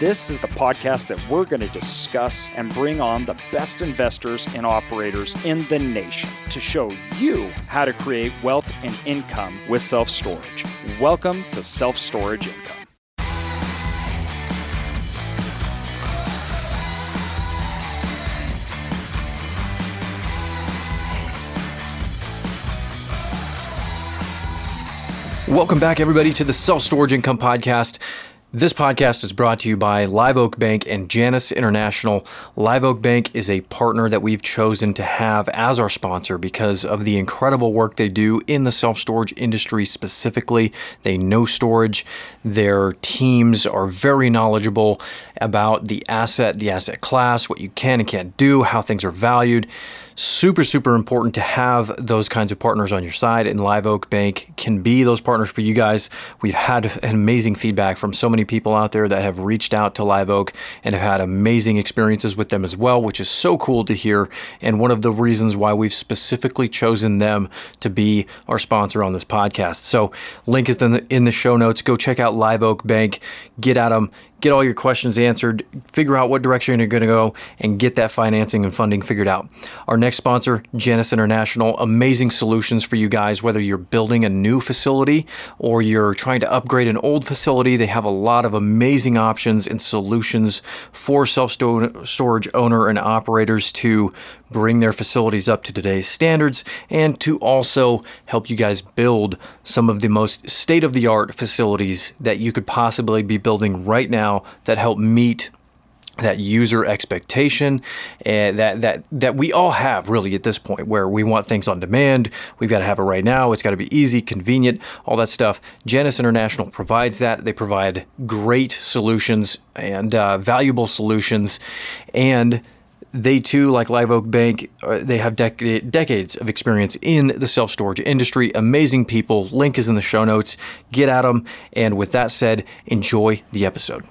This is the podcast that we're going to discuss and bring on the best investors and operators in the nation to show you how to create wealth and income with self storage. Welcome to Self Storage Income. Welcome back, everybody, to the Self Storage Income Podcast. This podcast is brought to you by Live Oak Bank and Janus International. Live Oak Bank is a partner that we've chosen to have as our sponsor because of the incredible work they do in the self storage industry specifically. They know storage, their teams are very knowledgeable about the asset, the asset class, what you can and can't do, how things are valued super super important to have those kinds of partners on your side and live oak bank can be those partners for you guys. We've had amazing feedback from so many people out there that have reached out to live oak and have had amazing experiences with them as well which is so cool to hear and one of the reasons why we've specifically chosen them to be our sponsor on this podcast. So link is in the, in the show notes. Go check out live oak bank. Get at them get all your questions answered, figure out what direction you're going to go, and get that financing and funding figured out. Our next sponsor, Janus International, amazing solutions for you guys, whether you're building a new facility or you're trying to upgrade an old facility. They have a lot of amazing options and solutions for self storage owner and operators to bring their facilities up to today's standards and to also help you guys build some of the most state of the art facilities that you could possibly be building right now that help meet that user expectation and that that that we all have really at this point where we want things on demand we've got to have it right now it's got to be easy convenient all that stuff janus international provides that they provide great solutions and uh, valuable solutions and they too, like Live Oak Bank, uh, they have dec- decades of experience in the self storage industry. Amazing people. Link is in the show notes. Get at them. And with that said, enjoy the episode.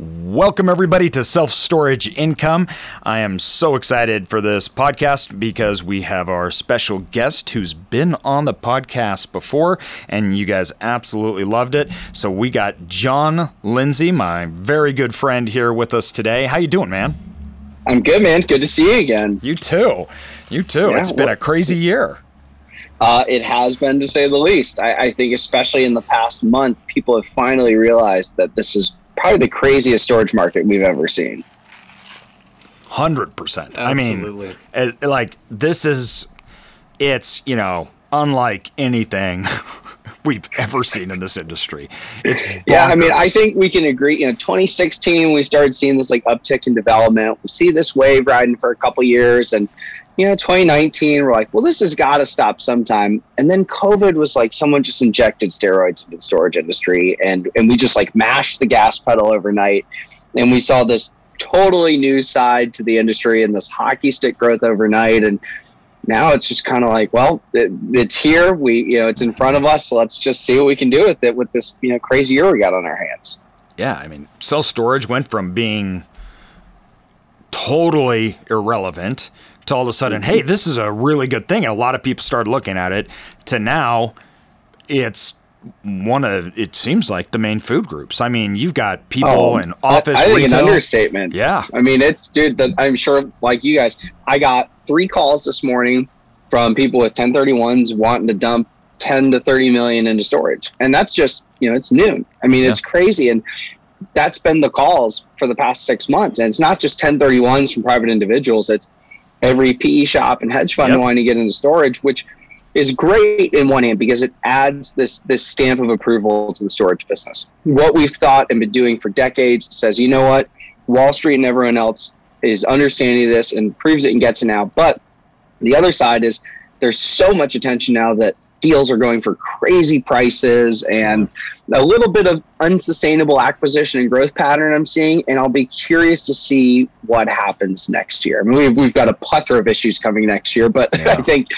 Welcome, everybody, to Self Storage Income. I am so excited for this podcast because we have our special guest who's been on the podcast before, and you guys absolutely loved it. So we got John Lindsay, my very good friend, here with us today. How you doing, man? I'm good, man. Good to see you again. You too. You too. Yeah, it's been well, a crazy year. Uh, it has been, to say the least. I, I, think, especially in the past month, people have finally realized that this is probably the craziest storage market we've ever seen. Hundred percent. I mean, like this is, it's you know unlike anything we've ever seen in this industry. It's bonkers. yeah. I mean, I think we can agree. You know, 2016 we started seeing this like uptick in development. We see this wave riding for a couple years, and you know, 2019 we're like, well, this has got to stop sometime. And then COVID was like someone just injected steroids into the storage industry, and and we just like mashed the gas pedal overnight, and we saw this totally new side to the industry and this hockey stick growth overnight and now it's just kind of like, well, it, it's here. We, you know, it's in front of us. So let's just see what we can do with it with this, you know, crazy year we got on our hands. Yeah, I mean, self storage went from being totally irrelevant to all of a sudden, hey, this is a really good thing, and a lot of people started looking at it. To now, it's one of it seems like the main food groups. I mean, you've got people oh, in oh, office. I, I think retail. an understatement. Yeah, I mean, it's dude. The, I'm sure, like you guys, I got three calls this morning from people with 1031s wanting to dump 10 to 30 million into storage, and that's just you know it's noon. I mean, yeah. it's crazy, and that's been the calls for the past six months. And it's not just 1031s from private individuals. It's every PE shop and hedge fund yep. wanting to get into storage, which is great in one hand because it adds this this stamp of approval to the storage business. What we've thought and been doing for decades says, you know what, Wall Street and everyone else is understanding this and proves it and gets it now. But the other side is there's so much attention now that deals are going for crazy prices and a little bit of unsustainable acquisition and growth pattern I'm seeing. And I'll be curious to see what happens next year. I mean, we've, we've got a plethora of issues coming next year, but yeah. I think,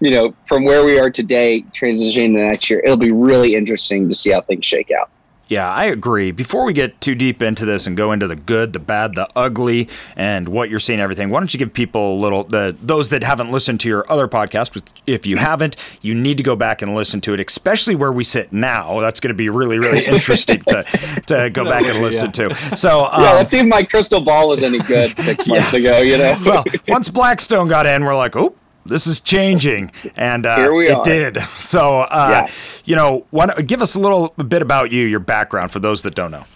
you know, from where we are today, transitioning to next year, it'll be really interesting to see how things shake out. Yeah, I agree. Before we get too deep into this and go into the good, the bad, the ugly, and what you're seeing, everything, why don't you give people a little the those that haven't listened to your other podcast? If you haven't, you need to go back and listen to it, especially where we sit now. That's going to be really, really interesting to to go back and listen yeah. to. So um, yeah, let's see if my crystal ball was any good six months yes. ago. You know, well, once Blackstone got in, we're like, oh, this is changing, and uh, it are. did. So, uh, yeah. you know, what, give us a little bit about you, your background, for those that don't know.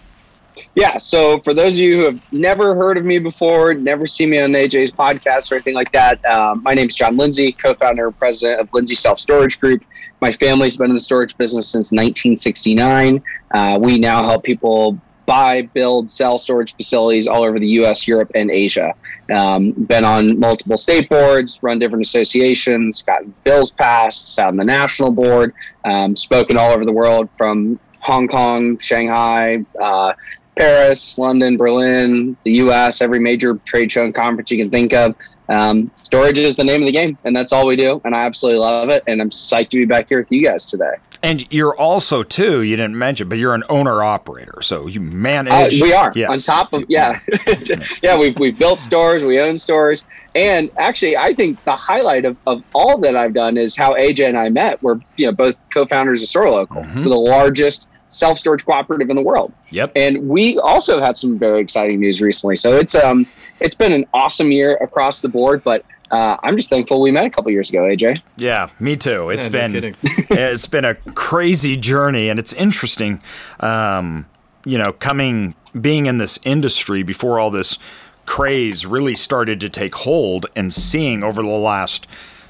Yeah, so for those of you who have never heard of me before, never seen me on AJ's podcast or anything like that, um, my name is John Lindsay, co-founder and president of Lindsay Self Storage Group. My family's been in the storage business since 1969. Uh, we now help people buy, build, sell storage facilities all over the U.S., Europe, and Asia. Um, been on multiple state boards, run different associations, got bills passed, sat on the national board, um, spoken all over the world from Hong Kong, Shanghai, uh, Paris, London, Berlin, the U.S., every major trade show and conference you can think of. Um, storage is the name of the game, and that's all we do. And I absolutely love it. And I'm psyched to be back here with you guys today. And you're also too, you didn't mention, but you're an owner operator, so you manage. Uh, we are yes. on top of yeah, yeah. We've we've built stores, we own stores, and actually, I think the highlight of, of all that I've done is how AJ and I met. We're you know both co-founders of Store Local, mm-hmm. the largest self storage cooperative in the world. Yep. And we also had some very exciting news recently. So it's um it's been an awesome year across the board, but uh, I'm just thankful we met a couple years ago, AJ. Yeah, me too. It's yeah, been no it's been a crazy journey, and it's interesting. Um, you know, coming being in this industry before all this craze really started to take hold, and seeing over the last,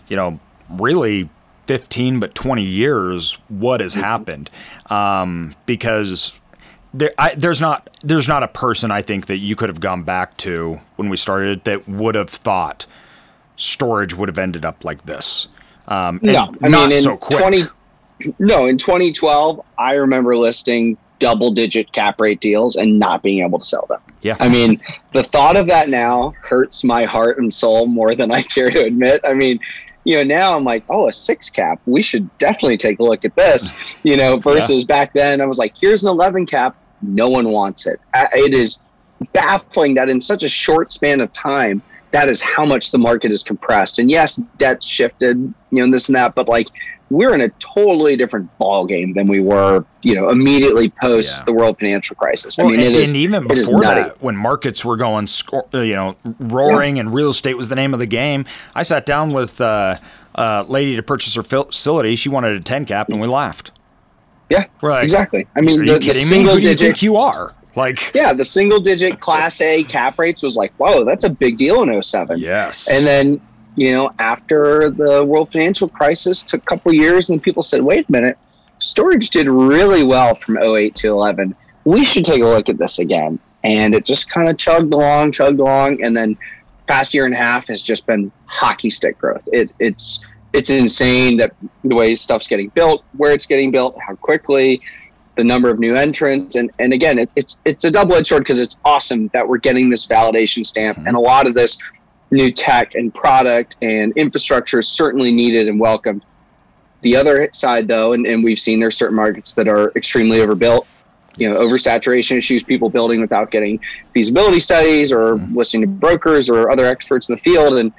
you know, really 15 but 20 years what has happened um, because there, I, there's not there's not a person I think that you could have gone back to when we started that would have thought storage would have ended up like this. Um, no, I mean, in so 20, no, in 2012, I remember listing double digit cap rate deals and not being able to sell them. Yeah. I mean, the thought of that now hurts my heart and soul more than I care to admit. I mean, you know, now I'm like, oh, a six cap. We should definitely take a look at this, you know, versus yeah. back then I was like, here's an 11 cap. No one wants it. It is baffling that in such a short span of time, that is how much the market is compressed. And yes, debt's shifted, you know, and this and that, but like we're in a totally different ball game than we were, you know, immediately post yeah. the world financial crisis. Well, I mean, and, and even before that, when markets were going, uh, you know, roaring yeah. and real estate was the name of the game, I sat down with uh, a lady to purchase her facility. She wanted a 10 cap, and we laughed. Yeah, right. exactly. I mean, the, the single me? Who digit, do you think you are? Like, yeah, the single digit class A cap rates was like, whoa, that's a big deal in 07. Yes. And then, you know, after the world financial crisis took a couple years and people said, wait a minute, storage did really well from 08 to 11. We should take a look at this again. And it just kind of chugged along, chugged along. And then past year and a half has just been hockey stick growth. It, it's, it's insane that the way stuff's getting built, where it's getting built, how quickly, the number of new entrants. And and again it, it's it's a double-edged sword because it's awesome that we're getting this validation stamp. Mm-hmm. and a lot of this new tech and product and infrastructure is certainly needed and welcomed the other side though and, and we've seen there's certain markets that are extremely overbuilt you know oversaturation issues people building without getting feasibility studies or mm-hmm. listening to brokers or other experts in the field. And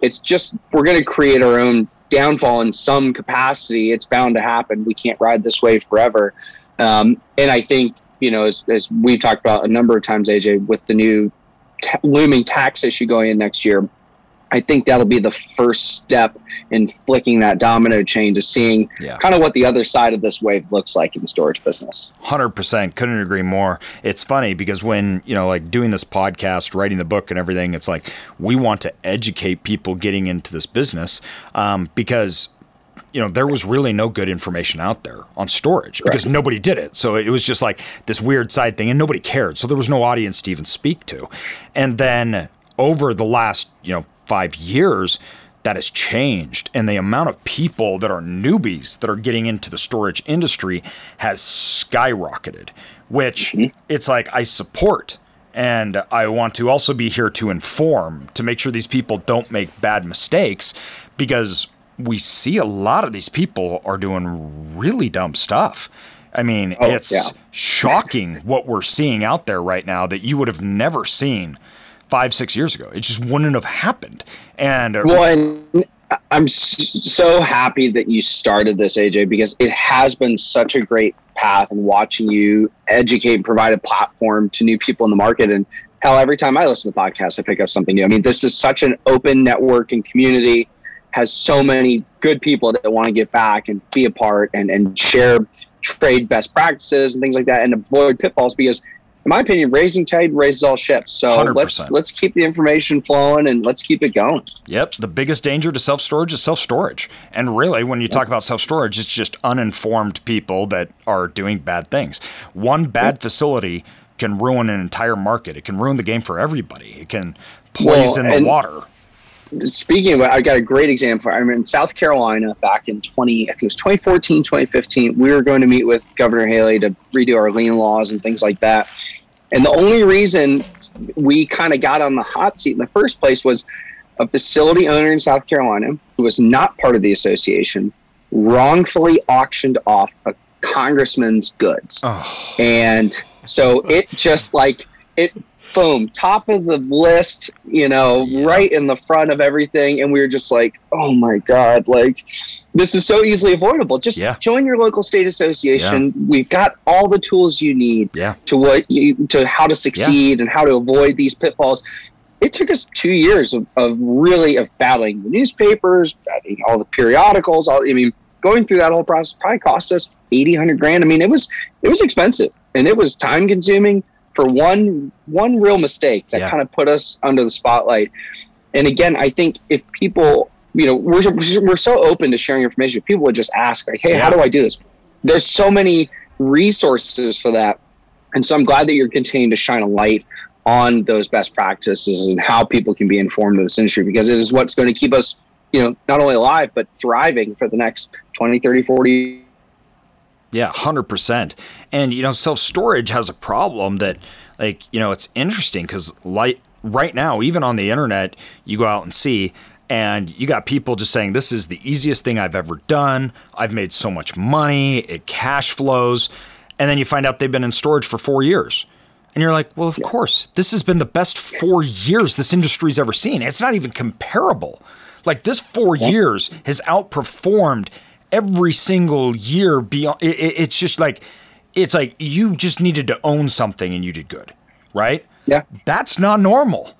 it's just we're going to create our own downfall in some capacity. It's bound to happen. We can't ride this wave forever um, and I think, you know, as, as we've talked about a number of times, AJ, with the new t- looming tax issue going in next year, I think that'll be the first step in flicking that domino chain to seeing yeah. kind of what the other side of this wave looks like in the storage business. 100% couldn't agree more. It's funny because when, you know, like doing this podcast, writing the book and everything, it's like we want to educate people getting into this business um, because you know, there was really no good information out there on storage because right. nobody did it. So it was just like this weird side thing and nobody cared. So there was no audience to even speak to. And then over the last, you know, five years, that has changed and the amount of people that are newbies that are getting into the storage industry has skyrocketed which mm-hmm. it's like I support and I want to also be here to inform to make sure these people don't make bad mistakes because we see a lot of these people are doing really dumb stuff. I mean, oh, it's yeah. shocking what we're seeing out there right now that you would have never seen five, six years ago. It just wouldn't have happened. And uh, well, and I'm so happy that you started this, AJ, because it has been such a great path and watching you educate and provide a platform to new people in the market. And hell, every time I listen to the podcast, I pick up something new. I mean, this is such an open network and community, has so many good people that want to get back and be a part and, and share trade best practices and things like that and avoid pitfalls because in my opinion, raising tide raises all ships. So let us let's keep the information flowing and let's keep it going. Yep. The biggest danger to self storage is self storage. And really, when you yep. talk about self storage, it's just uninformed people that are doing bad things. One bad yep. facility can ruin an entire market. It can ruin the game for everybody. It can poison well, the water speaking of I got a great example. I'm in South Carolina back in 20, I think it was 2014, 2015. We were going to meet with Governor Haley to redo our lien laws and things like that. And the only reason we kind of got on the hot seat in the first place was a facility owner in South Carolina who was not part of the association wrongfully auctioned off a congressman's goods. Oh. And so it just like it boom, top of the list, you know, yeah. right in the front of everything. And we were just like, oh my God, like this is so easily avoidable. Just yeah. join your local state association. Yeah. We've got all the tools you need yeah. to what you to how to succeed and how to avoid these pitfalls. It took us two years of, of really of battling the newspapers, battling all the periodicals. All I mean, going through that whole process probably cost us 80, 100 grand. I mean, it was it was expensive and it was time consuming for one one real mistake that yeah. kind of put us under the spotlight. And again, I think if people, you know, we're we're so open to sharing information, people would just ask like, "Hey, yeah. how do I do this?" There's so many resources for that, and so I'm glad that you're continuing to shine a light on those best practices and how people can be informed of this industry because it is what's going to keep us, you know, not only alive but thriving for the next 20, 30, 40 yeah, 100%. And, you know, self storage has a problem that, like, you know, it's interesting because, like, right now, even on the internet, you go out and see, and you got people just saying, this is the easiest thing I've ever done. I've made so much money, it cash flows. And then you find out they've been in storage for four years. And you're like, well, of yeah. course, this has been the best four years this industry's ever seen. It's not even comparable. Like, this four yeah. years has outperformed every single year beyond it, it's just like it's like you just needed to own something and you did good right? Yeah. That's not normal.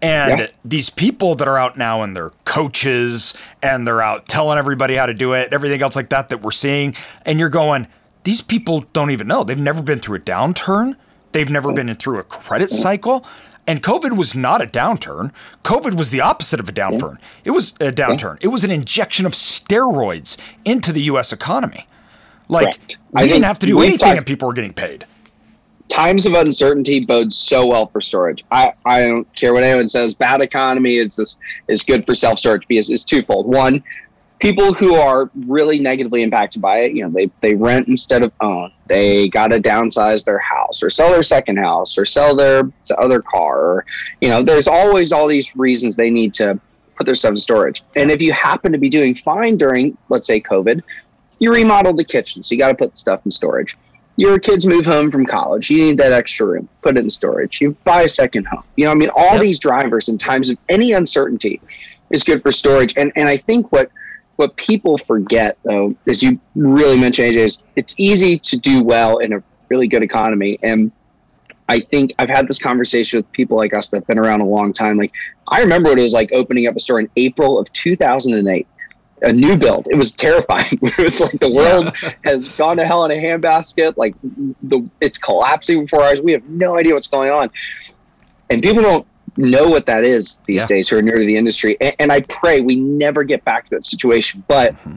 And yeah. these people that are out now and they're coaches and they're out telling everybody how to do it everything else like that that we're seeing and you're going these people don't even know. They've never been through a downturn. They've never been through a credit cycle and COVID was not a downturn. COVID was the opposite of a downturn. It was a downturn. It was an injection of steroids into the U.S. economy. Like Correct. we I didn't have to do anything, talked, and people were getting paid. Times of uncertainty bode so well for storage. I, I don't care what anyone says. Bad economy is is good for self storage because it's twofold. One, people who are really negatively impacted by it, you know, they, they rent instead of own. They got to downsize their house or sell their second house or sell their other car. Or, you know, there's always all these reasons they need to put their stuff in storage. And if you happen to be doing fine during, let's say, COVID, you remodeled the kitchen, so you got to put the stuff in storage. Your kids move home from college. You need that extra room. Put it in storage. You buy a second home. You know, I mean, all yep. these drivers in times of any uncertainty is good for storage. And and I think what what people forget, though, as you really mentioned, is it's easy to do well in a really good economy. And I think I've had this conversation with people like us that have been around a long time. Like, I remember what it was like opening up a store in April of 2008 a new build. It was terrifying. it was like the world yeah. has gone to hell in a handbasket. Like the it's collapsing before our eyes. We have no idea what's going on, and people don't know what that is these yeah. days who are new to the industry. And, and, I pray we never get back to that situation. But mm-hmm.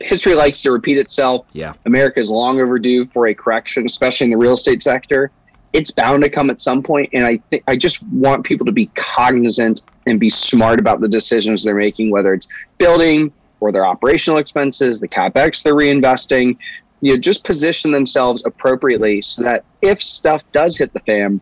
history likes to repeat itself. Yeah. America is long overdue for a correction, especially in the real estate sector. it's bound to come at some point and i think i just want people to be cognizant and be smart about the decisions they're making whether it's building or their operational expenses the capex they're reinvesting you know just position themselves appropriately so that if stuff does hit the fan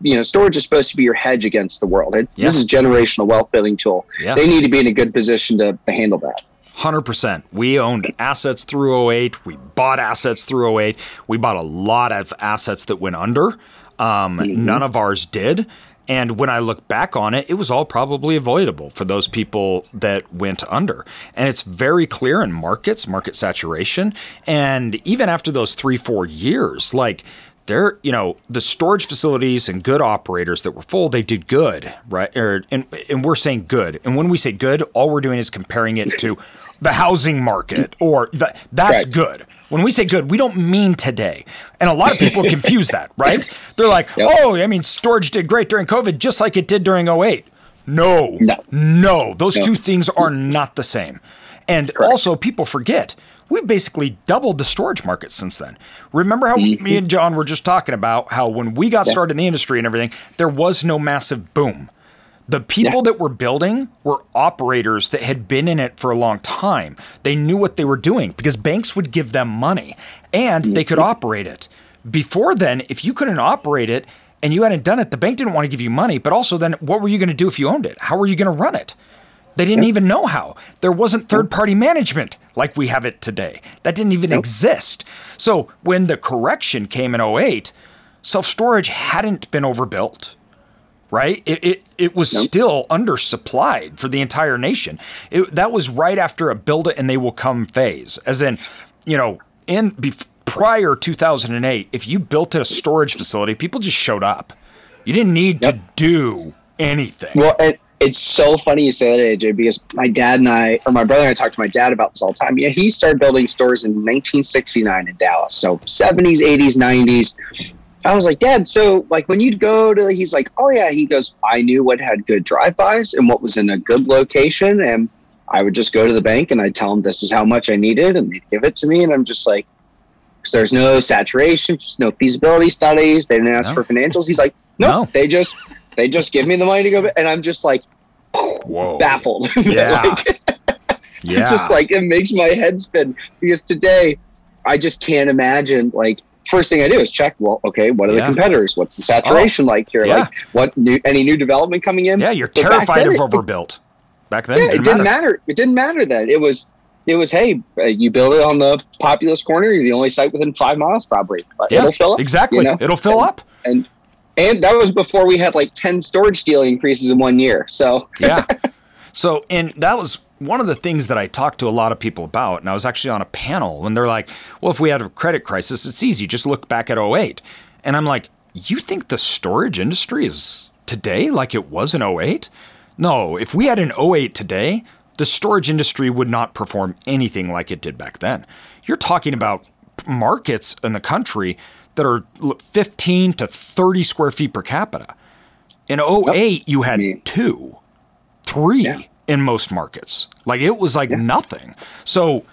you know storage is supposed to be your hedge against the world it, Yeah. this is generational wealth building tool Yeah. they need to be in a good position to, to handle that 100%. We owned assets through 08. We bought assets through 08. We bought a lot of assets that went under. Um, None of ours did. And when I look back on it, it was all probably avoidable for those people that went under. And it's very clear in markets, market saturation. And even after those three, four years, like, they're, you know, the storage facilities and good operators that were full, they did good, right? Or, and, and we're saying good. And when we say good, all we're doing is comparing it to the housing market or the, that's Right. good. When we say good, we don't mean today. And a lot of people confuse that, right? They're like, Yep. oh, I mean, storage did great during COVID, just like it did during 08. No, No. no, those No. two things are not the same. And also, people forget we've basically doubled the storage market since then. Remember how Mm-hmm. me and John were just talking about how when we got started in the industry and everything, there was no massive boom. The people Yeah. that were building were operators that had been in it for a long time. They knew what they were doing because banks would give them money and they could operate it. Before then, if you couldn't operate it and you hadn't done it, the bank didn't want to give you money. But also, then what were you going to do if you owned it? How were you going to run it? They didn't even know how. There wasn't third party management like we have it today. That didn't even exist. So when the correction came in 08, self storage hadn't been overbuilt right? It, it, it was still undersupplied for the entire nation. It, that was right after a build it and they will come phase. As in, you know, in bef- prior 2008, if you built a storage facility, people just showed up. You didn't need to do anything. Well, it's so funny you say that, AJ, because my dad and I, or my brother and I, talk to my dad about this all the time. Yeah, he started building stores in 1969 in Dallas, so 70s, 80s, 90s. I was like, Dad, so like when you'd go to, he's like, oh yeah, he goes, I knew what had good drive-bys and what was in a good location, and I would just go to the bank and I'd tell them this is how much I needed, and they'd give it to me, and I'm just like, because there's no saturation, there's no feasibility studies, they didn't ask No. for financials. He's like, no, No. they just they just give me the money to go, and I'm just like Whoa. baffled. Yeah. like, Yeah. just like it makes my head spin because today I just can't imagine like first thing I do is check well okay what are Yeah. the competitors what's the saturation like here yeah. like what new any new development coming in yeah, you're But terrified of overbuilt. Back then, yeah, it it didn't matter. It didn't matter then. It was, it was. Hey, uh, you build it on the populous corner. You're the only site within five miles, probably. But Yeah, it'll fill up. exactly. you know? It'll fill And- up. And and that was before we had like ten storage steel increases in one year. So yeah. So, and that was one of the things that I talked to a lot of people about. And I was actually on a panel and they're like, well, if we had a credit crisis, it's easy. Just look back at 08. And I'm like, you think the storage industry is today like it was in 08? No, if we had an 08 today, the storage industry would not perform anything like it did back then. You're talking about markets in the country that are 15 to 30 square feet per capita. In 08, you had Yeah. two three Yeah. in most markets. Like it was like nothing. So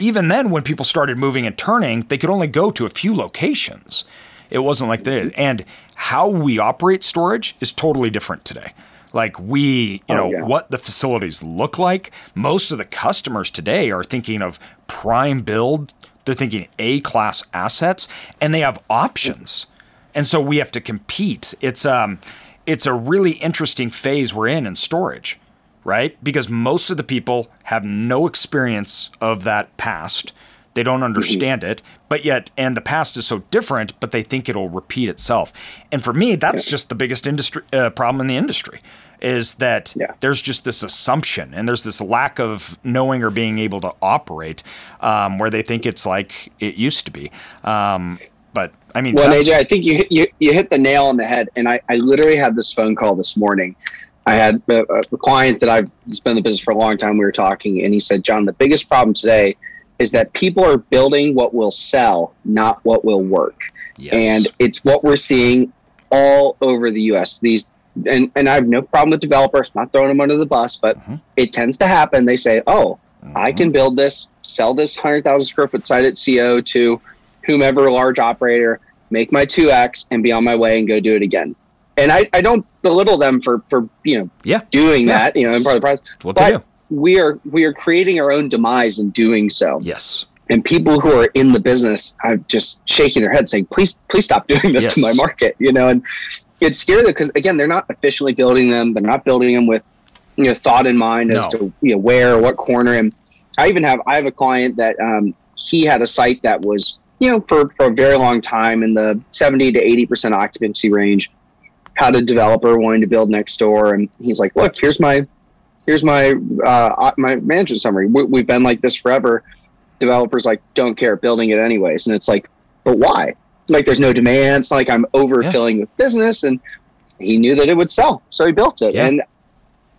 even then, when people started moving and turning, they could only go to a few locations. It wasn't like that. Mm-hmm. And how we operate storage is totally different today. Like we, you Oh, know, yeah. what the facilities look like. Most of the customers today are thinking of prime build. They're thinking A class assets, and they have options and so we have to compete. It's um, it's a really interesting phase we're in in storage, right? Because most of the people have no experience of that past. They don't understand it, but yet, and the past is so different, but they think it'll repeat itself. And for me, that's just the biggest industry uh, problem in the industry is that Yeah. there's just this assumption and there's this lack of knowing or being able to operate um, where they think it's like it used to be. Um, but I mean, Well, AJ, I think you hit, you, you hit the nail on the head. And I, I literally had this phone call this morning. I had a, a client that I've been in the business for a long time. We were talking, and he said, John, the biggest problem today is that people are building what will sell, not what will work. Yes. And it's what we're seeing all over the U.S. These and, and I have no problem with developers, not throwing them under the bus, but Mm-hmm. it tends to happen. They say, "Oh, I can build this, sell this hundred thousand square foot site at CO to whomever large operator, make my 2x and be on my way and go do it again. And I, I don't belittle them for, for, you know, Yeah. doing Yeah. that, you know, and part of the process. What. But we are, we are creating our own demise in doing so. Yes. And people who are in the business are just shaking their head saying, please, please stop doing this to my market, you know, and it's scary because again, they're not efficiently building them. They're not building them with, you know, thought in mind as to, you know, where, what corner. And I even have, I have a client that, um, he had a site that was, you know, for, for a very long time in the 70 to 80% occupancy range, had a developer wanting to build next door. And he's like, look, here's my, here's my, uh, my management summary. We, we've been like this forever. Developers like don't care building it anyways. And it's like, but why? Like there's no demand. It's like I'm overfilling with business. And he knew that it would sell. So he built it. Yeah. And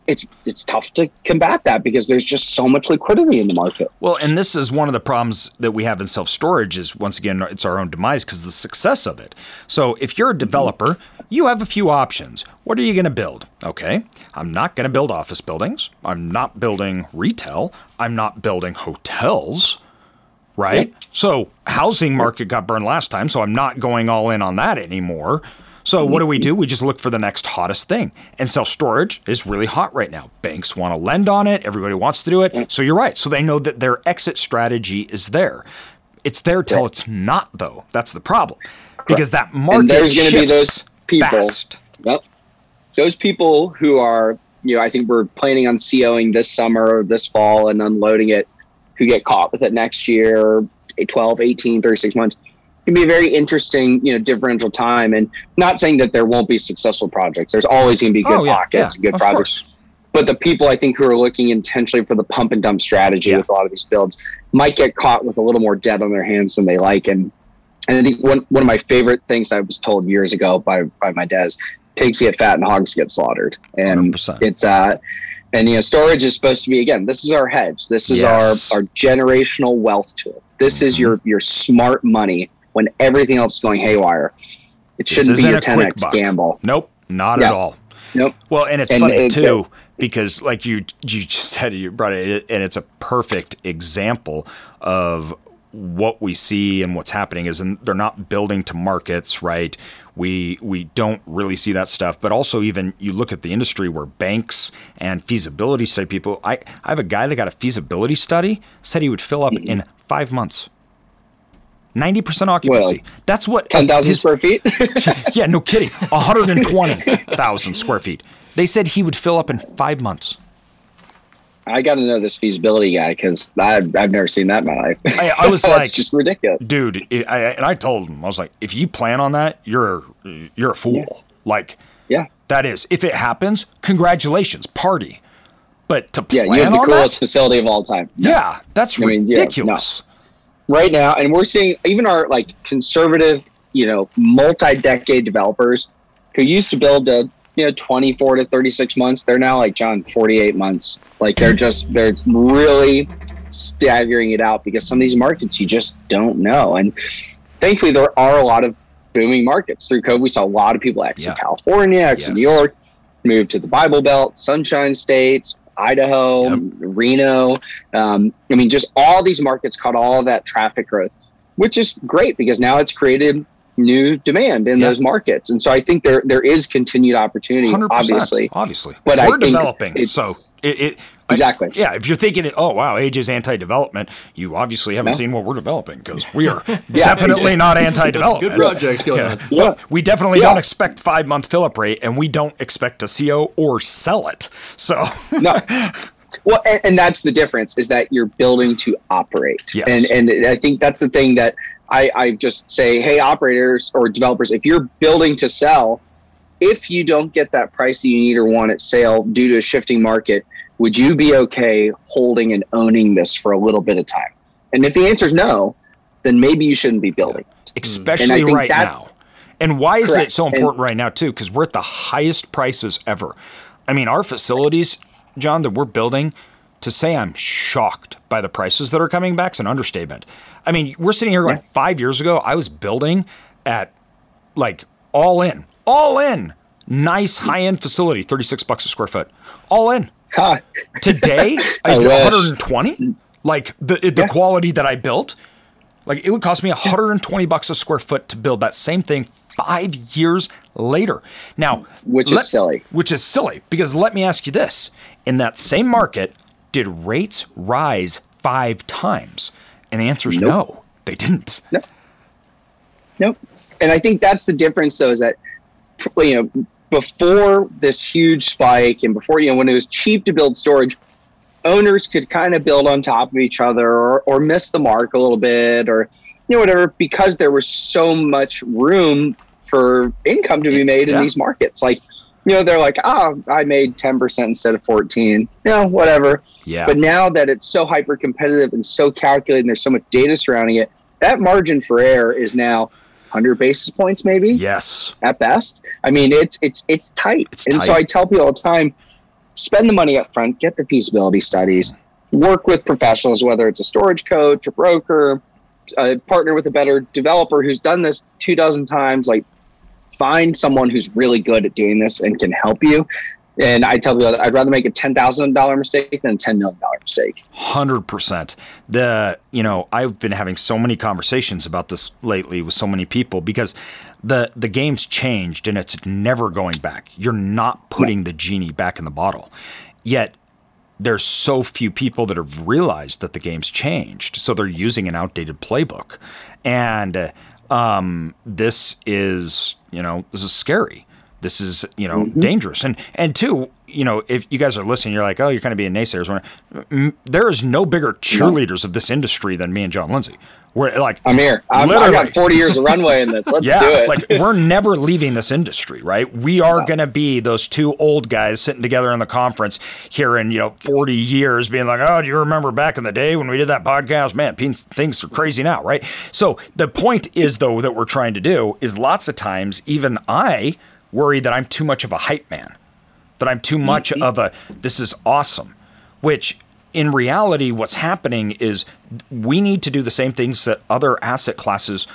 it's, it's tough to combat that because there's just so much liquidity in the market. Well, and this is one of the problems that we have in self storage is once again it's our own demise because the success of it. So if you're a developer, you have a few options. What are you going to build? Okay, I'm not going to build office buildings. I'm not building retail. I'm not building hotels. Right. So housing market got burned last time, so I'm not going all in on that anymore. So what do we do? We just look for the next hottest thing. And self-storage is really hot right now. Banks want to lend on it, everybody wants to do it. So you're right. So they know that their exit strategy is there. It's there till it's not though. That's the problem. Because that market there's gonna be shifts those people. fast. Yep. Those people who are, you know, I think we're planning on COing this summer or this fall and unloading it, who get caught with it next year, 12, 18, 36 months, can be a very interesting, you know, differential time. And not saying that there won't be successful projects. There's always going to be good Oh, yeah, pockets, yeah, good projects. course. But the people I think who are looking intentionally for the pump and dump strategy Yeah. with a lot of these builds might get caught with a little more debt on their hands than they like. And and I think one, one of my favorite things I was told years ago by, by my dad is pigs get fat and hogs get slaughtered. And 100%. it's, uh, and you know, storage is supposed to be, again, this is our hedge. This is Yes. our, our generational wealth tool. This is Mm-hmm. your, your smart money when everything else is going haywire. It shouldn't be a quick 10x gamble. Nope, not at all. Nope. Well, and it's And funny it- too because, like you you just said, you brought it, and it's a perfect example of what we see and what's happening is and they're not building to markets right we we don't really see that stuff but also even you look at the industry where banks and feasibility study people i i have a guy that got a feasibility study said he would fill up mm-hmm. in five months 90% occupancy that's what 10,000 square feet. yeah, no kidding. 120,000 square feet. They said he would fill up in five months. I got to know this feasibility guy because I've, I've never seen that in my life. I- I was like- just ridiculous. Dude, it, I, and I told him, I was like, if you plan on that, you're you're a fool. Like, Yeah. that is, if it happens, congratulations, party. But to plan Yeah. You have the coolest that, facility of all time. yeah, that's I mean, yeah, ridiculous. right now and we're seeing even our like conservative you know multi-decade developers who used to build to you know 24 to 36 months they're now like john 48 months. Like they're just they're really staggering it out because some of these markets you just don't know. And thankfully there are a lot of booming markets. Through covid we saw a lot of people exit Yeah. california exit new york move to the bible belt sunshine states idaho Yep. reno. Um, I mean, just all these markets caught all that traffic growth, which is great because now it's created new demand in Yeah. those markets, and so I think there there is continued opportunity, 100%. obviously. Obviously. But we're think developing. it's- So it, it I- Exactly. yeah. If you're thinking, oh, wow, age is anti development, you obviously haven't No. seen what we're developing because we are definitely not anti development. Good projects going Yeah. on. Well, we definitely Yeah. don't expect five month fill up rate, and we don't expect to CO or sell it. So, No. Well, and, and that's the difference is that you're building to operate. Yes. And and I think that's the thing that I, I just say, hey, operators or developers, if you're building to sell, if you don't get that price that you need or want at sale due to a shifting market, would you be okay holding and owning this for a little bit of time? And if the answer is no, then maybe you shouldn't be building. Hmm. especially think right now. And why is it Correct. so And- important right now, too? Because we're at the highest prices ever. I mean, our facilities, John, that we're building, to say I'm shocked by the prices that are coming back is an understatement. I mean, we're sitting here going, five years ago, I was building at like all in, all in, nice high end facility, 36 bucks a square foot, all in. Ha. Today, I I 120. Like the the quality that I built, Like it would cost me 120 bucks a square foot to build that same thing five years later. Now, which is silly. Which is silly because let me ask you this: in that same market, did rates rise five times? And the answer is nope. no, they didn't. Nope. Nope. And I think that's the difference, though, is that you know before this huge spike and before you know when it was cheap to build storage owners could kind of build on top of each other or, or miss the mark a little bit or you know whatever because there was so much room for income to be made yeah. in these markets like you know they're like oh i made 10% instead of 14 you know whatever. Yeah. But now that it's so hyper competitive and so calculated and there's so much data surrounding it that margin for error is now 100 basis points maybe? Yes. At best? I mean it's it's it's tight. It's and tight. so i tell people all the time spend the money up front, get the feasibility studies, work with professionals, whether it's a storage coach, a broker, partner with a better developer who's done this two dozen times. Like, find someone who's really good at doing this and can help you. And I tell you, I'd rather make a ten thousand dollar mistake than a ten million dollar mistake. Hundred percent. The you know I've been having so many conversations about this lately with so many people because the the game's changed and it's never going back. You're not putting the genie back in the bottle. Yet there's so few people that have realized that the game's changed, so they're using an outdated playbook, and uh, um, this is you know this is scary. This is you know mm-hmm. dangerous, and and two, you know, if you guys are listening, you're like, oh, you're kind of being naysayers. There is no bigger cheerleaders of this industry than me and John Lindsay. We're like, I'm here. I'm, I got 40 years of runway in this. Let's yeah, do it. like, we're never leaving this industry, right? We are yeah. going to be those two old guys sitting together in the conference here in, you know, 40 years being like, oh, do you remember back in the day when we did that podcast? Man, things are crazy now, right? So the point is, though, that we're trying to do is lots of times, even I worry that I'm too much of a hype man, that I'm too much mm-hmm. of a, this is awesome, which in reality, what's happening is we need to do the same things that other asset classes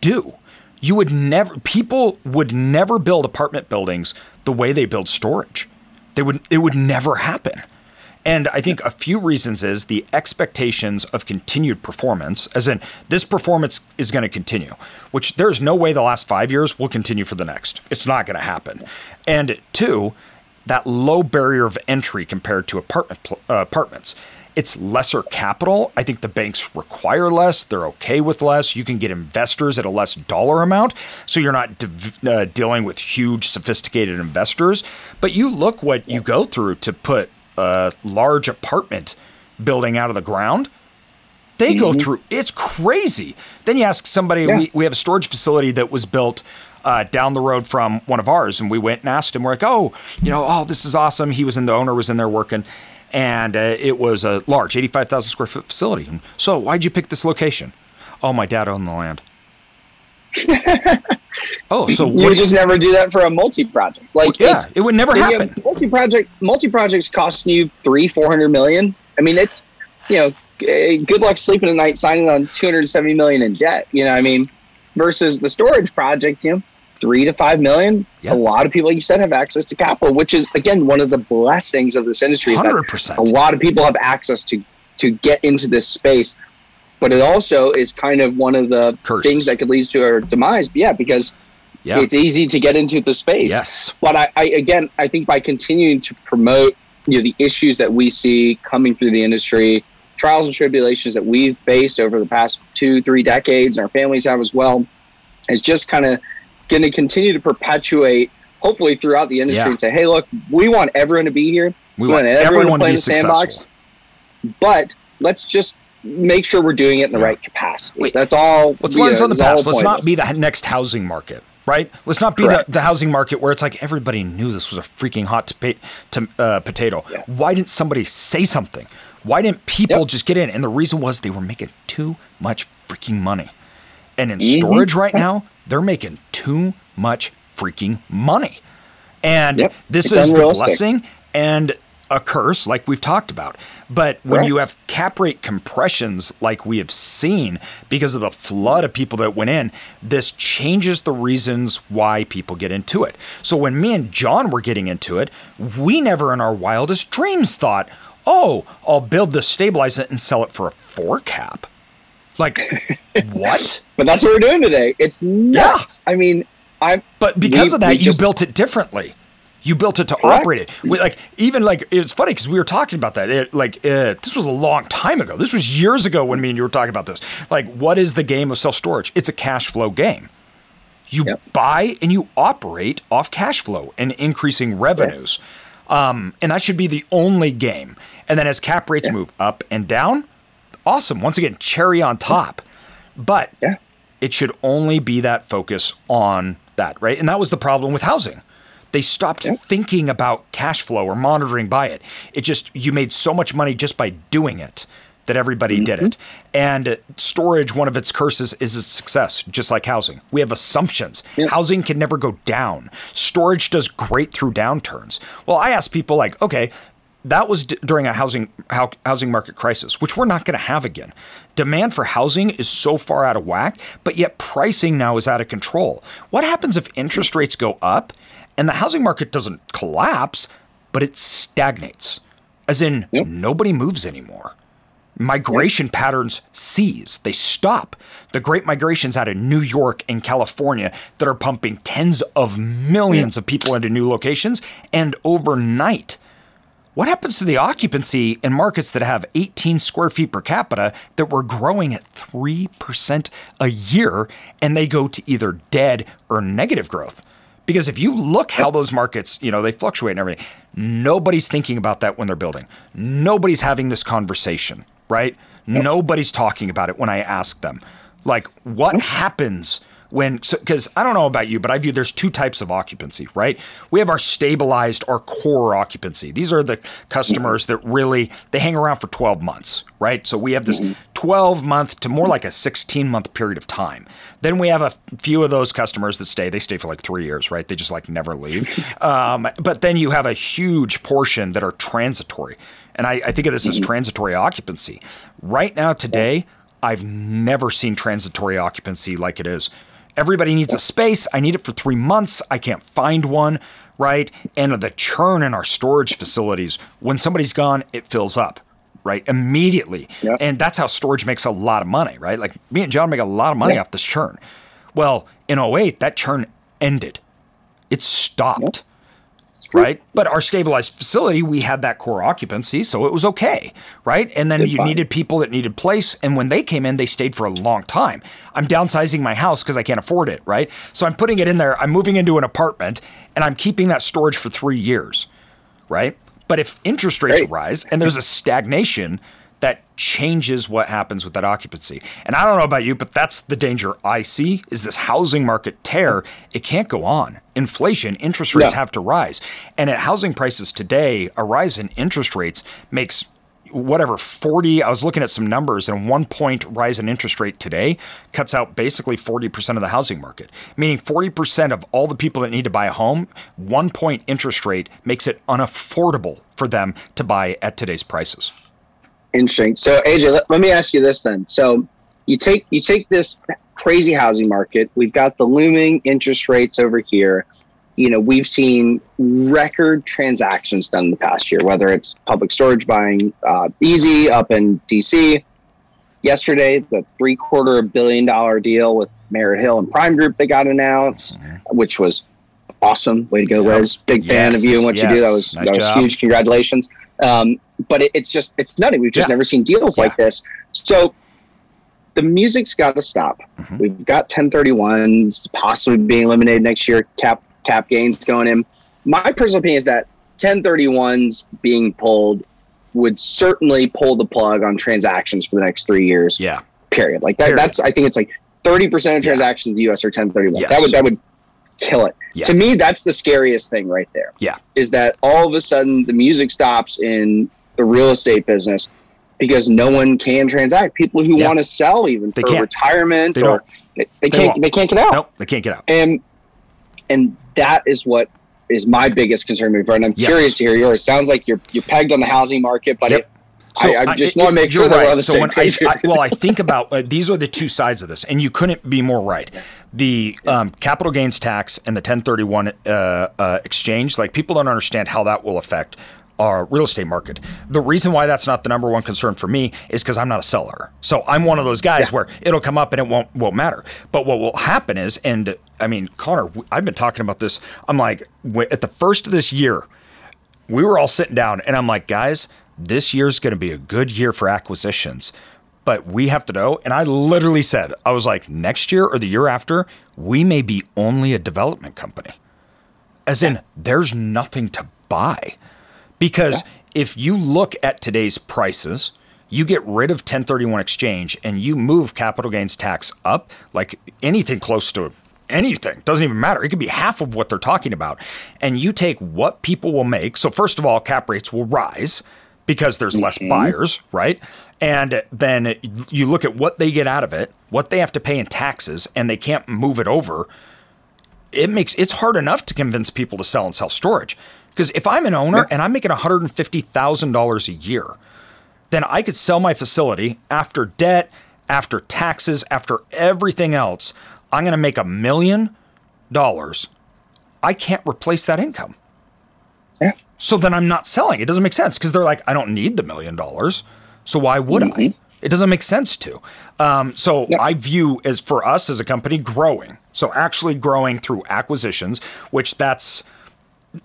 do. You would never, people would never build apartment buildings the way they build storage. They would, it would never happen. And I think a few reasons is the expectations of continued performance, as in this performance is going to continue, which there's no way the last five years will continue for the next. It's not going to happen. And two, that low barrier of entry compared to apartment uh, apartments. It's lesser capital. I think the banks require less. They're okay with less. You can get investors at a less dollar amount, so you're not de- uh, dealing with huge, sophisticated investors. But you look what you go through to put a large apartment building out of the ground. They mm-hmm. go through. It's crazy. Then you ask somebody. Yeah. We, we have a storage facility that was built uh, down the road from one of ours, and we went and asked him. We're like, oh, you know, oh, this is awesome. He was in the owner was in there working, and uh, it was a large, eighty-five thousand square foot facility. And so, why'd you pick this location? Oh, my dad owned the land. oh, so you would just never do that for a multi-project? Like, yeah, it would never happen. Multi-project, multi-projects costing you three, four hundred million. I mean, it's you know, good luck sleeping at night signing on two hundred seventy million in debt. You know, I mean, versus the storage project, you know, three to five million. A lot of people, like you said, have access to capital, which is again one of the blessings of this industry. Hundred percent. A lot of people have access to to get into this space, but it also is kind of one of the Curses. things that could lead to our demise. Yeah, because yeah. it's easy to get into the space. Yes. But I, I again, I think by continuing to promote you know the issues that we see coming through the industry trials and tribulations that we've faced over the past two, three decades, and our families have as well, is just kind of going to continue to perpetuate, hopefully throughout the industry, yeah. and say, hey, look, we want everyone to be here. We, we want, want, everyone, to play in the successful. sandbox. But let's just make sure we're doing it in the yeah. right capacity. Wait, That's all. Let's learn know, from the past. Let's not be the next housing market right? Let's not be the, the, housing market where it's like everybody knew this was a freaking hot to, to uh, potato. Yeah. Why didn't somebody say something? Why didn't people yep. just get in? And the reason was they were making too much freaking money. And in mm-hmm. storage right now, they're making too much freaking money. And yep. this it's is the blessing and a curse, like we've talked about. But when right. you have cap rate compressions like we have seen because of the flood of people that went in, this changes the reasons why people get into it. So when me and John were getting into it, we never in our wildest dreams thought, oh, I'll build the stabilize it, and sell it for a four cap. Like what? but that's what we're doing today. It's nuts. I mean, I But because We- of that, you just- built it differently. You built it to Correct. operate it. We, like even like it's funny because we were talking about that. It, like uh, this was a long time ago. This was years ago when me and you were talking about this. Like, what is the game of self storage? It's a cash flow game. You Yep. buy and you operate off cash flow and increasing revenues. Um, and that should be the only game. And then as cap rates move up and down, awesome. Once again, cherry on top. But Yeah. it should only be that focus on that, right? And that was the problem with housing. They stopped thinking about cash flow or monitoring by it. It just, you made so much money just by doing it that everybody mm-hmm. did it. And storage, one of its curses is its success, just like housing. We have assumptions. Housing can never go down. Storage does great through downturns. Well, I ask people like, okay, that was d- during a housing hou- housing market crisis, which we're not going to have again. Demand for housing is so far out of whack, but yet pricing now is out of control. What happens if interest rates go up and the housing market doesn't collapse, but it stagnates? As in, nobody moves anymore migration patterns cease. They stop. The great migrations out of New York and California that are pumping tens of millions of people into new locations and overnight. What happens to the occupancy in markets that have 18 square feet per capita that were growing at 3% a year and they go to either dead or negative growth? Because if you look how those markets, you know, they fluctuate and everything, nobody's thinking about that when they're building. Nobody's having this conversation, right? Nobody's talking about it when I ask them. Like, what happens when, because I don't know about you, but I view there's two types of occupancy, right? We have our stabilized, our core occupancy. These are the customers that really, they hang around for 12 months, right? So we have this 12 month to more like a 16 month period of time. Then we have a few of those customers that stay. They stay for like three years, right? They just like never leave. Um, but then you have a huge portion that are transitory. And I, I think of this as transitory occupancy. Right now, today, I've never seen transitory occupancy like it is. Everybody needs a space. I need it for three months. I can't find one, right? And the churn in our storage facilities, when somebody's gone, it fills up, right? Immediately. Yep. And that's how storage makes a lot of money, right? Like me and John make a lot of money Yeah. off this churn. Well, in 08, that churn ended. It stopped right? But our stabilized facility, we had that core occupancy, so it was okay, right? And then Did you fine. needed people that needed place, and when they came in, they stayed for a long time. I'm downsizing my house because I can't afford it, right? So I'm putting it in there. I'm moving into an apartment, and I'm keeping that storage for three years, right? But if interest rates Great. rise and there's a stagnation, that changes what happens with that occupancy. And I don't know about you, but that's the danger I see is this housing market tear. It can't go on. Inflation, interest rates Yeah. have to rise. And at housing prices today, a rise in interest rates makes whatever 40 I was looking at some numbers and one point rise in interest rate today cuts out basically 40% of the housing market meaning 40% of all the people that need to buy a home one point interest rate makes it unaffordable for them to buy at today's prices Interesting. So AJ, let, let me ask you this then. So you take you take this crazy housing market. We've got the looming interest rates over here. You know, we've seen record transactions done in the past year, whether it's public storage buying uh, Easy up in DC. Yesterday, the three quarter billion dollar deal with Merit Hill and Prime Group that got announced, which was awesome. Way to go. Liz. Big fan of you and what you do. That was Nice that was job. huge. Congratulations. Um, but it, it's just it's nutty. We've just Yeah. never seen deals like this. So the music's got to stop. Mhm. We've got 1031s possibly being eliminated next year. Cap cap gains going in. My personal opinion is that 1031s being pulled would certainly pull the plug on transactions for the next three years. yeah Period. Like that. Period. That's I think it's like 30 percent of Yeah. transactions in the U.S. are 1031. Yes. That would that would kill it. Yeah. To me, that's the scariest thing right there yeah is that all of a sudden the music stops in the real estate business because no one can transact. People who Yeah. want to sell even They for can't. retirement They or they, they can't won't. they can't get out. nope they can't get out And and that is what is my biggest concern moving forward. And I'm Yes. curious to hear yours. Sounds like you're you're pegged on the housing market, but Yep. if, I, I just I- want to make sure that we're right. on the so same when I. I- well, I think about uh, these are the two sides of this, and you couldn't be more right. The um, capital gains tax and the 1031 uh, uh, exchange, like people don't understand how that will affect our real estate market. The reason why that's not the number one concern for me is because I'm not a seller. So I'm one of those guys yeah. where it'll come up and it won't won't matter. But what will happen is, and I mean, Connor, I've been talking about this. I'm like, at the first of this year, we were all sitting down, and I'm like, guys, this year's going to be a good year for acquisitions. But we have to know. And I literally said, I was like, next year or the year after, we may be only a development company. As in, there's nothing to buy. Because yeah. if you look at today's prices, you get rid of 1031 exchange and you move capital gains tax up like anything close to anything doesn't even matter. It could be half of what they're talking about. And you take what people will make so first of all cap rates will rise because there's less mm-hmm. buyers right? And then you look at what they get out of it what they have to pay in taxes and they can't move it over. It makes it's hard enough to convince people to sell and sell storage because if I'm an owner and I'm making $150,000 a year, then I could sell my facility after debt, after taxes, after everything else. I'm going to make a million dollars. I can't replace that income. Yeah. So then I'm not selling. It doesn't make sense because they're like, I don't need the million dollars. So why would mm-hmm. I? It doesn't make sense to. Um, so yeah. I view as for us as a company growing. So actually growing through acquisitions, which that's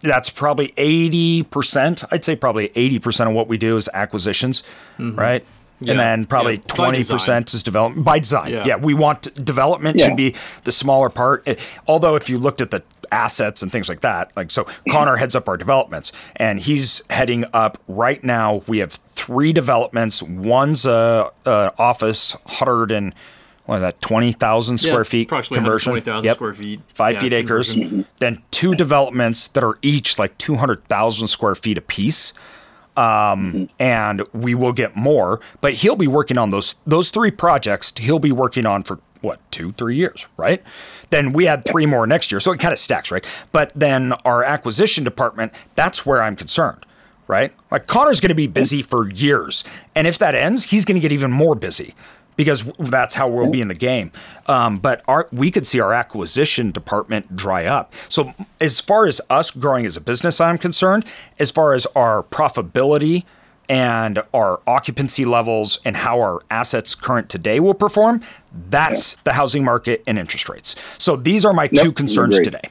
that's probably 80%. I'd say probably 80% of what we do is acquisitions, mm-hmm. right? Yeah. And then probably yeah. 20% is development by design. Yeah. yeah. we want development should be the smaller part. Eh, although if you looked at the assets and things like that, like so Connor heads up our developments and he's heading up right now. We have three developments. One's a, a office, 100 and what is that, 20,000 square yeah, feet approximately conversion? 20,000 yep. square feet. Five yeah, feet acres. Then two developments that are each like 200,000 square feet apiece. Um, mm-hmm. and we will get more, but he'll be working on those those three projects. He'll be working on for what two, three years, right? Then we add three more next year, so it kind of stacks, right? But then our acquisition department, that's where I'm concerned, right? Like Connor's going to be busy for years, and if that ends, he's going to get even more busy because that's how we'll be in the game. Um, but our, we could see our acquisition department dry up. So, as far as us growing as a business, I'm concerned, as far as our profitability and our occupancy levels and how our assets current today will perform, that's yeah. the housing market and interest rates. So, these are my two concerns today.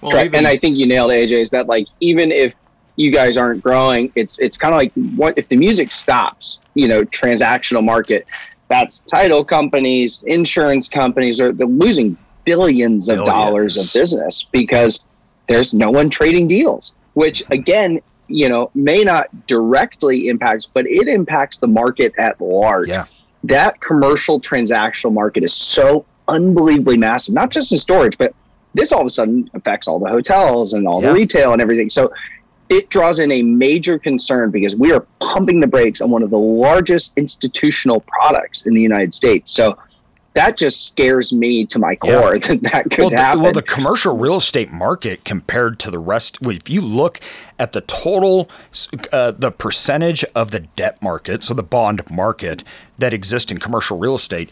Well, even, and I think you nailed it, AJ. Is that like even if you guys aren't growing, it's it's kind of like what if the music stops? You know, transactional market that's title companies, insurance companies are they're losing billions of billions. dollars of business because there's no one trading deals, which again, you know, may not directly impact, but it impacts the market at large. Yeah. That commercial transactional market is so unbelievably massive, not just in storage, but this all of a sudden affects all the hotels and all yeah. the retail and everything. So it draws in a major concern because we are pumping the brakes on one of the largest institutional products in the United States. So that just scares me to my core yeah. that that could well, happen. The, well, the commercial real estate market compared to the rest, if you look at the total, uh, the percentage of the debt market, so the bond market that exists in commercial real estate,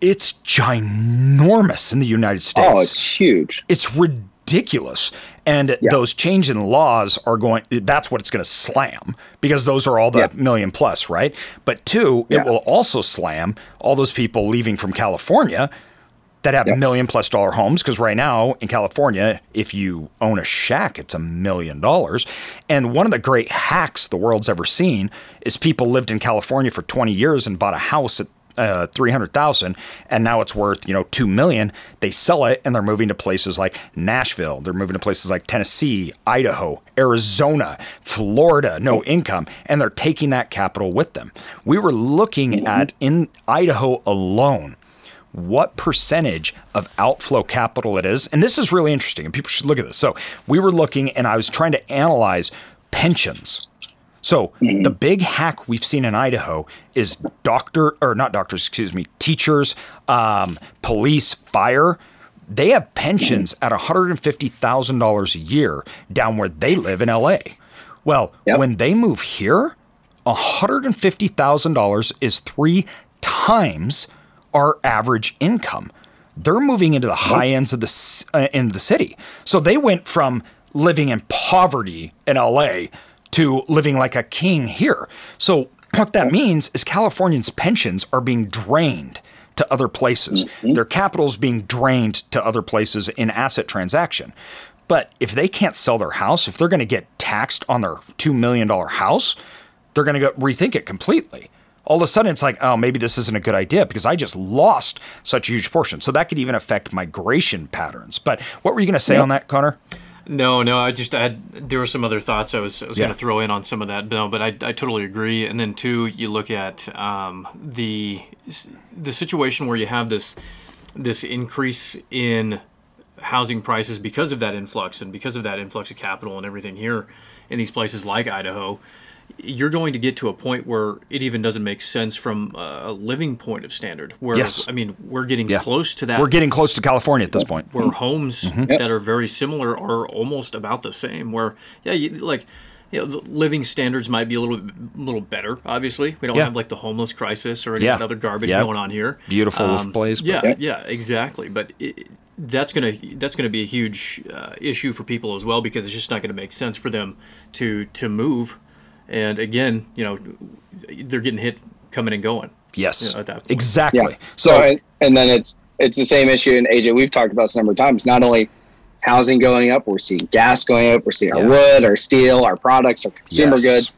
it's ginormous in the United States. Oh, it's huge. It's ridiculous ridiculous. And yeah. those change in laws are going, that's what it's going to slam because those are all the yeah. million plus, right? But two, yeah. it will also slam all those people leaving from California that have million plus dollar homes because right now in California, if you own a shack, it's a million dollars. And one of the great hacks the world's ever seen is people lived in California for 20 years and bought a house at uh, 300,000 and now it's worth, you know, 2 million. They sell it and they're moving to places like Nashville. They're moving to places like Tennessee, Idaho, Arizona, Florida, no income, and they're taking that capital with them. We were looking at in Idaho alone what percentage of outflow capital it is. And this is really interesting, and people should look at this. So we were looking, and I was trying to analyze pensions so mm-hmm. the big hack we've seen in Idaho is doctor or not doctors, excuse me, teachers, um, police, fire. They have pensions mm-hmm. at $150,000 a year down where they live in LA. Well, yep. when they move here, $150,000 is three times our average income. They're moving into the high ends of the uh, in the city. So they went from living in poverty in LA to living like a king here. So what that means is Californians' pensions are being drained to other places. Mm-hmm. Their capital is being drained to other places in asset transaction. But if they can't sell their house, if they're going to get taxed on their $2 million house, they're going to go rethink it completely. All of a sudden, it's like, oh, maybe this isn't a good idea because I just lost such a huge portion. So that could even affect migration patterns. But what were you going to say yep. on that, Connor? No, no, I just I had there were some other thoughts I was I was yeah. going to throw in on some of that, no, but I, I totally agree. And then two, you look at um, the the situation where you have this this increase in housing prices because of that influx and because of that influx of capital and everything here in these places like Idaho you're going to get to a point where it even doesn't make sense from a living point of standard. Where yes. I mean, we're getting yeah. close to that. We're getting close to California at this point. Where mm-hmm. homes mm-hmm. that are very similar are almost about the same. Where yeah, you, like you know, living standards might be a little little better. Obviously, we don't yeah. have like the homeless crisis or any yeah. other garbage going on here. Beautiful um, place. Yeah, yeah, exactly. But it, that's gonna that's gonna be a huge uh, issue for people as well because it's just not going to make sense for them to to move and again, you know, they're getting hit coming and going. Yes, you know, exactly. Yeah. So, so and, and, then it's it's the same issue. And AJ, we've talked about this a number of times. Not only housing going up, we're seeing gas going up. We're seeing our wood, our steel, our products, our consumer yes. goods.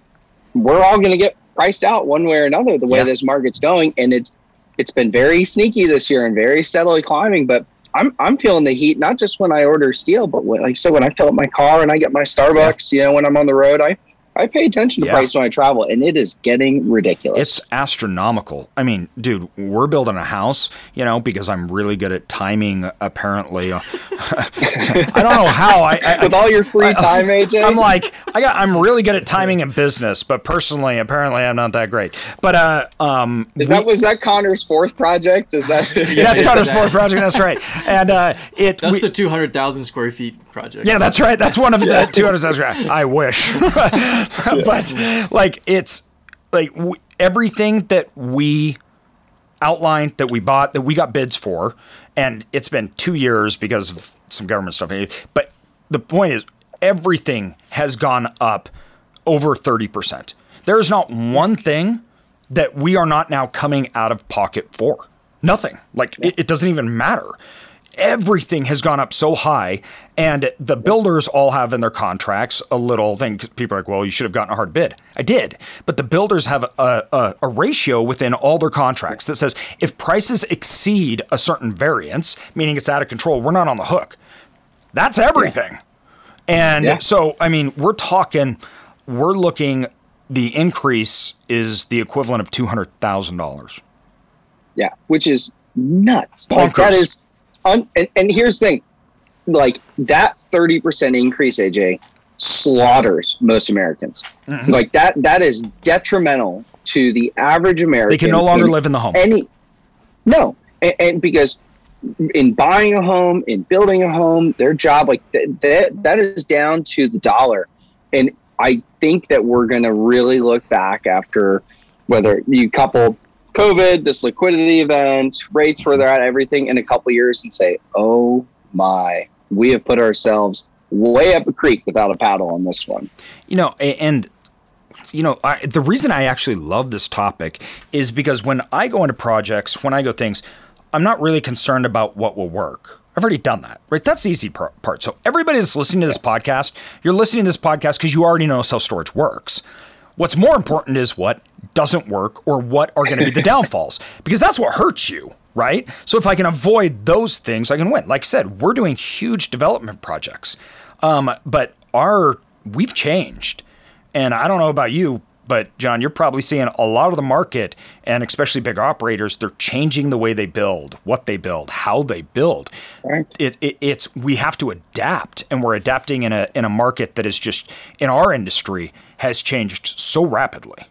We're all going to get priced out one way or another. The way yeah. this market's going, and it's it's been very sneaky this year and very steadily climbing. But I'm I'm feeling the heat not just when I order steel, but when, like I said, when I fill up my car and I get my Starbucks. Yeah. You know, when I'm on the road, I I pay attention to yeah. price when I travel, and it is getting ridiculous. It's astronomical. I mean, dude, we're building a house, you know, because I'm really good at timing. Apparently, I don't know how. I, I with all your free I, time, AJ. I'm like, I got. I'm really good at timing in business, but personally, apparently, I'm not that great. But uh, um, is we, that was that Connor's fourth project? Is that? yeah, that's Connor's fourth project. That's right. And uh, it. That's we, the 200,000 square feet project. Yeah, that's right. That's one of the 200,000. I wish. but like it's like everything that we outlined that we bought that we got bids for and it's been 2 years because of some government stuff but the point is everything has gone up over 30%. There is not one thing that we are not now coming out of pocket for. Nothing. Like it, it doesn't even matter everything has gone up so high and the builders all have in their contracts a little thing people are like well you should have gotten a hard bid. I did. But the builders have a, a, a, ratio within all their contracts that says if prices exceed a certain variance meaning it's out of control we're not on the hook. That's everything. And yeah. so i mean we're talking we're looking the increase is the equivalent of $200000 yeah which is nuts. Like that is un, and, and here's the thing. Like that 30% increase aj slaughters most americans. Mm-hmm. like that that is detrimental to the average american they can no longer live in the home. any no. And, and, because in buying a home in building a home their job like th- that that is down to the dollar. And i think that we're going to really look back after whether you couple COVID, this liquidity event, rates where they're at, everything in a couple years, and say, "Oh my, we have put ourselves way up a creek without a paddle on this one." You know, and you know, I, the reason I actually love this topic is because when I go into projects, when I go things, I'm not really concerned about what will work. I've already done that, right? That's the easy part. So everybody that's listening to this podcast, you're listening to this podcast because you already know self storage works. What's more important is what doesn't work or what are going to be the downfalls because that's what hurts you, right? So if I can avoid those things, I can win. Like I said, we're doing huge development projects, um, but our we've changed, and I don't know about you, but John, you're probably seeing a lot of the market and especially big operators. They're changing the way they build, what they build, how they build. Right. It, it, it's we have to adapt, and we're adapting in a in a market that is just in our industry has changed so rapidly.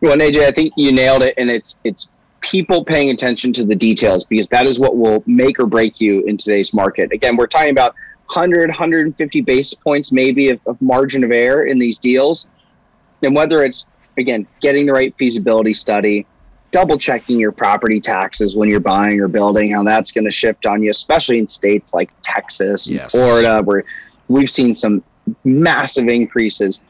Well, AJ, I think you nailed it, and it's it's people paying attention to the details because that is what will make or break you in today's market. Again, we're talking about 100, 150 basis points maybe of, of margin of error in these deals. And whether it's, again, getting the right feasibility study, double checking your property taxes when you're buying or building, how that's going to shift on you, especially in states like Texas, yes. Florida, where we've seen some massive increases,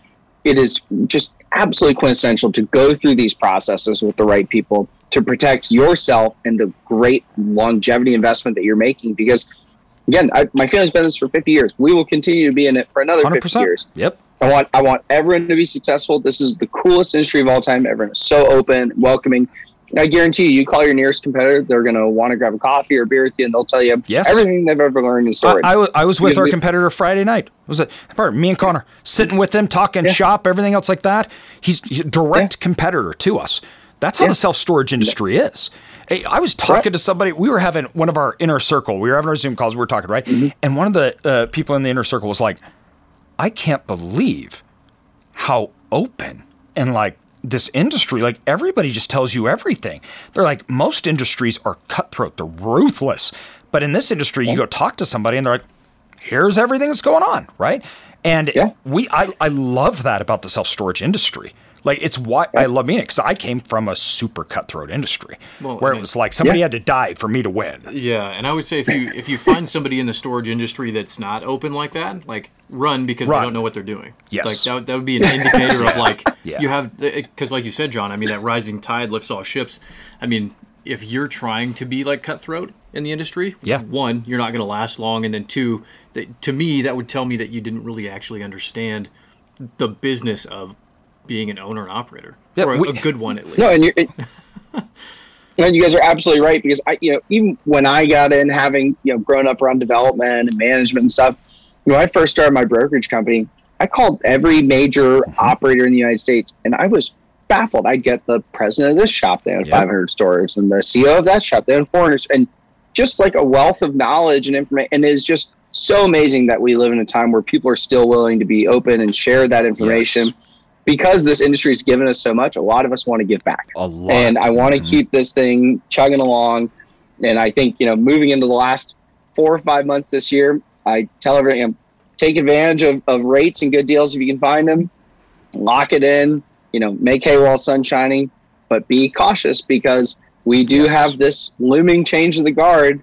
it is just absolutely quintessential to go through these processes with the right people to protect yourself and the great longevity investment that you're making. Because again, I, my family's been in this for 50 years. We will continue to be in it for another 50 100%. years. Yep. I want I want everyone to be successful. This is the coolest industry of all time. Everyone is so open, welcoming. I guarantee you, you call your nearest competitor, they're going to want to grab a coffee or beer with you, and they'll tell you Yes. everything they've ever learned in storage. I was I was with our you- competitor Friday night. Was it pardon, me and Connor sitting with him, talking shop, everything else like that? He's, he's a direct competitor to us. That's how the self storage industry is. Hey, I was talking Correct. to somebody. We were having one of our inner circle. We were having our Zoom calls. We were talking right, Mm-hmm. and one of the uh, people in the inner circle was like, "I can't believe how open and like this industry like everybody just tells you everything. They're like most industries are cutthroat. They're ruthless. But in this industry you go talk to somebody and they're like here's everything that's going on right? And Yeah. we I, I love that about the self-storage industry like it's why I love being it because I came from a super cutthroat industry Well, where I it was like somebody Yeah. had to die for me to win. Yeah, and I would say if you if you find somebody in the storage industry that's not open like that, like run because Run. they don't know what they're doing. Yes. like that, would- that would be an indicator of like Yeah. you have eh, eh, because like you said, John. I mean, that rising tide lifts all ships. I mean, if you're trying to be like cutthroat in the industry, Yeah. one, you're not going to last long, and then two, that to me that would tell me that you didn't really actually understand the business of being an owner and operator, Yeah, or a, we- a good one at least. No, and you're. It, and you guys are absolutely right because I, you know, even when I got in, having you know grown up around development and management and stuff, when I first started my brokerage company, I called every major operator in the United States, and I was baffled. I'd get the president of this shop, they had Yep. 500 stores, and the CEO of that shop, they had 400, and just like a wealth of knowledge and information. And it's just so amazing that we live in a time where people are still willing to be open and share that information. Yes. Because this industry has given us so much, a lot of us want to give back A lot. and I want to Mhm. keep this thing chugging along. And I think you know, moving into the last four or five months this year, I tell everyone, you know, take advantage of, of rates and good deals if you can find them. Lock it in, you know, make hay while sun's shining, but be cautious because we do Yes. have this looming change of the guard,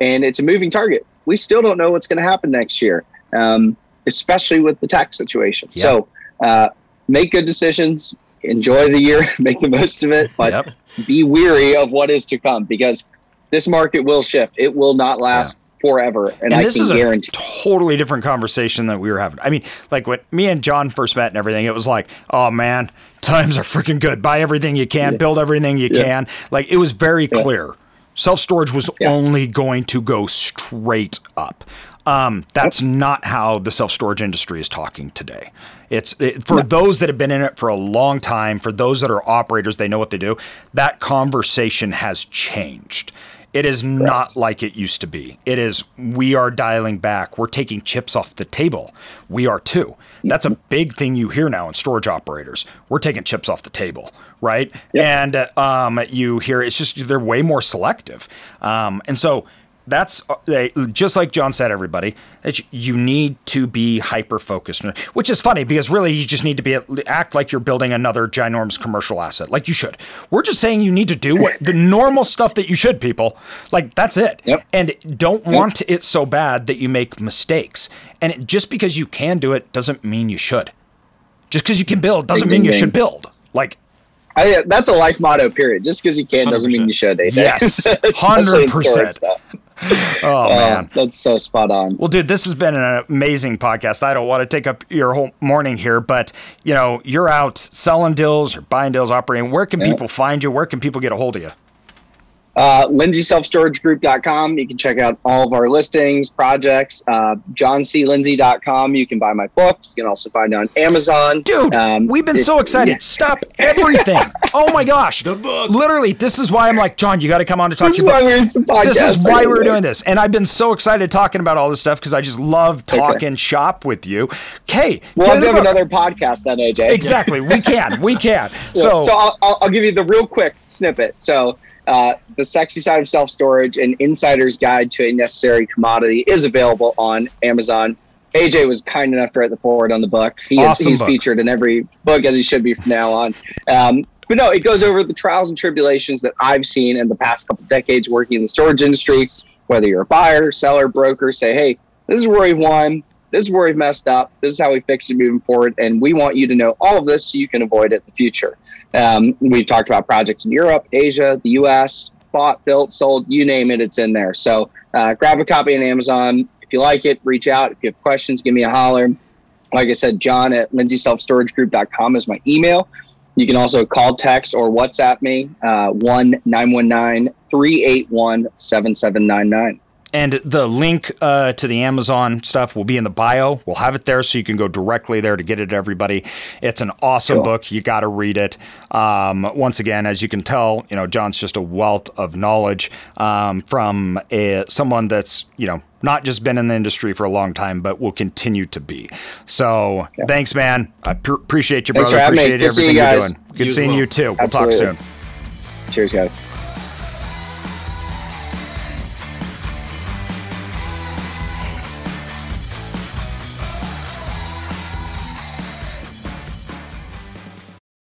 and it's a moving target. We still don't know what's going to happen next year, um, especially with the tax situation. Yeah. So uh, make good decisions, enjoy the year, make the most of it, but Yep. be weary of what is to come because this market will shift. It will not last forever, and, and I this can is a guarantee. totally different conversation that we were having. I mean, like when me and John first met and everything, it was like, oh man, times are freaking good. Buy everything you can, build everything you Yeah. can. Like it was very clear. Self storage was Yeah. only going to go straight up. Um, that's not how the self storage industry is talking today. It's it, for those that have been in it for a long time, for those that are operators, they know what they do. That conversation has changed. It is not like it used to be. It is, we are dialing back. We're taking chips off the table. We are too. That's a big thing you hear now in storage operators. We're taking chips off the table, right? And uh, um, you hear it's just, they're way more selective. Um, and so, that's uh, just like John said, everybody. You need to be hyper focused, which is funny because really you just need to be act like you're building another ginormous commercial asset, like you should. We're just saying you need to do what the normal stuff that you should, people. Like that's it. Yep. And don't want it so bad that you make mistakes. And it, just because you can do it doesn't mean you should. Just because you can build doesn't mean you should build. Like I, that's a life motto. Period. Just because you can doesn't mean you should. AJ. Yes, Especially in storage 100%. oh Uh, man. that's so spot on. Well, dude, this has been an amazing podcast. I don't want to take up your whole morning here, but you know, you're out selling deals, you're buying deals, operating. Where can Yeah. people find you? Where can people get a hold of you? Uh, LindsaySelfStorageGroup.com. You can check out all of our listings, projects. Uh, JohnCLindsay.com. You can buy my book. You can also find it on Amazon. Dude, Um, we've been it- so excited. yeah. Stop everything. oh my gosh. The book. Literally, this is why I'm like, John, you got to come on to talk This to is your why we're the podcast. This is why we're doing this. And I've been so excited talking about all this stuff because I just love talking shop with you. Okay. We'll have have book. another podcast then, AJ. Exactly. We can. We can. So, So, I'll, I'll, I'll give you the real quick snippet. So, uh, the sexy side of self storage, an insider's guide to a necessary commodity, is available on Amazon. AJ was kind enough to write the foreword on the book. He is, he's book. featured in every book as he should be from now on. Um, but no, it goes over the trials and tribulations that I've seen in the past couple decades working in the storage industry. Whether you're a buyer, seller, broker, say, hey, this is where we won. this is where we've messed up. This is how we fix it moving forward. And we want you to know all of this so you can avoid it in the future. Um, we've talked about projects in Europe, Asia, the US, bought, built, sold, you name it, it's in there. So uh, grab a copy on Amazon. If you like it, reach out. If you have questions, give me a holler. Like I said, John at lindsayselfstoragegroup.com is my email. You can also call, text, or WhatsApp me, uh, 1 919 381 7799. And the link uh, to the Amazon stuff will be in the bio. We'll have it there so you can go directly there to get it to everybody. It's an awesome cool. book. You got to read it. Um, once again, as you can tell, you know John's just a wealth of knowledge um, from a, someone that's you know not just been in the industry for a long time, but will continue to be. So yeah. thanks, man. I pr- appreciate you, brother. Appreciate everything you are doing. Good you seeing well. you too. We'll Absolutely. talk soon. Cheers, guys.